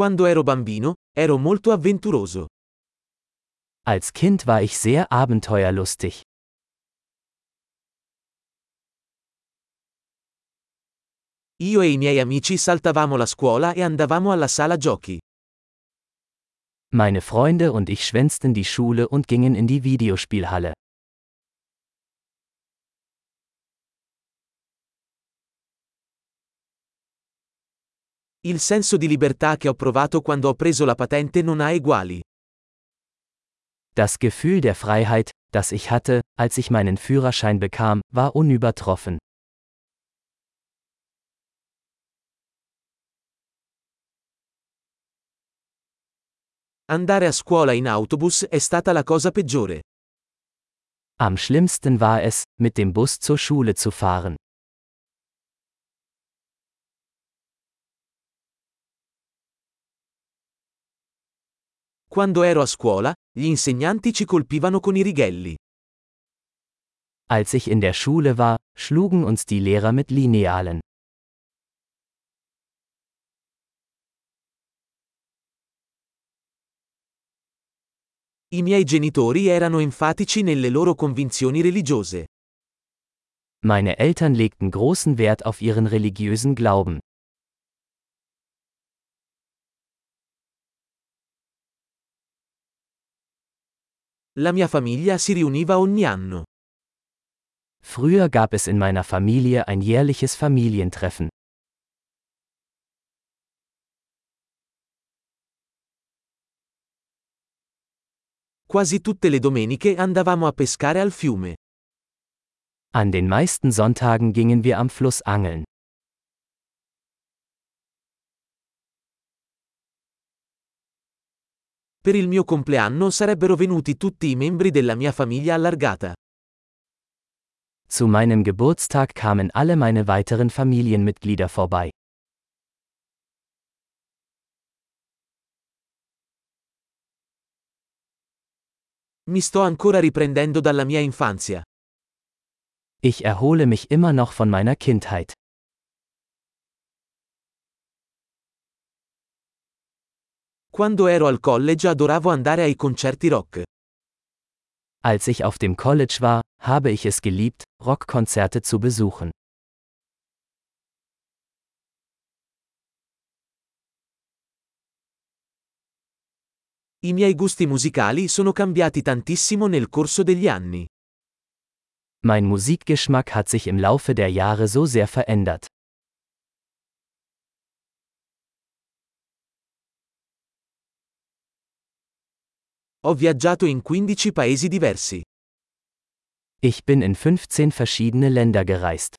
Quando ero bambino, ero molto avventuroso. Als Kind war ich sehr abenteuerlustig. Io e i miei amici saltavamo la scuola e andavamo alla sala giochi. Meine Freunde und ich schwänzten die Schule und gingen in die Videospielhalle. Il senso di libertà che ho provato quando ho preso la patente non ha eguali. Das Gefühl der Freiheit, das ich hatte, als ich meinen Führerschein bekam, war unübertroffen. Andare a scuola in autobus è stata la cosa peggiore. Am schlimmsten war es, mit dem Bus zur Schule zu fahren. Quando ero a scuola, gli insegnanti ci colpivano con i righelli. Als ich in der Schule war, schlugen uns die Lehrer mit Linealen. I miei genitori erano enfatici nelle loro convinzioni religiose. Meine Eltern legten großen Wert auf ihren religiösen Glauben. La mia famiglia si riuniva ogni anno. Früher gab es in meiner Familie ein jährliches Familientreffen. Quasi tutte le domeniche andavamo a pescare al fiume. An den meisten Sonntagen gingen wir am Fluss angeln. Per il mio compleanno sarebbero venuti tutti i membri della mia famiglia allargata. Zu meinem Geburtstag kamen alle meine weiteren Familienmitglieder vorbei. Mi sto ancora riprendendo dalla mia infanzia. Ich erhole mich immer noch von meiner Kindheit. Quando ero al college adoravo andare ai concerti rock. Als ich auf dem College war, habe ich es geliebt, Rockkonzerte zu besuchen. I miei gusti musicali sono cambiati tantissimo nel corso degli anni. Mein Musikgeschmack hat sich im Laufe der Jahre so sehr verändert. Ho viaggiato in 15 paesi diversi. Ich bin in 15 verschiedene Länder gereist.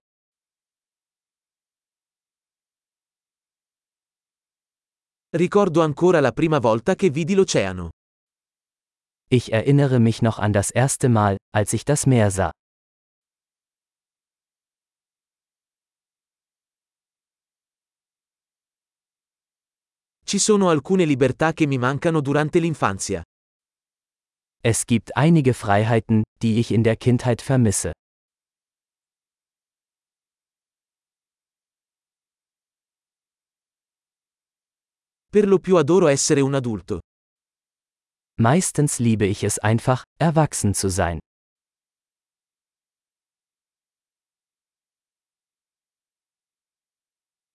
Ricordo ancora la prima volta che vidi l'oceano. Ich erinnere mich noch an das erste Mal, als ich das Meer sah. Ci sono alcune libertà che mi mancano durante l'infanzia. Es gibt einige Freiheiten, die ich in der Kindheit vermisse. Per lo più adoro essere un adulto. Meistens liebe ich es einfach, erwachsen zu sein.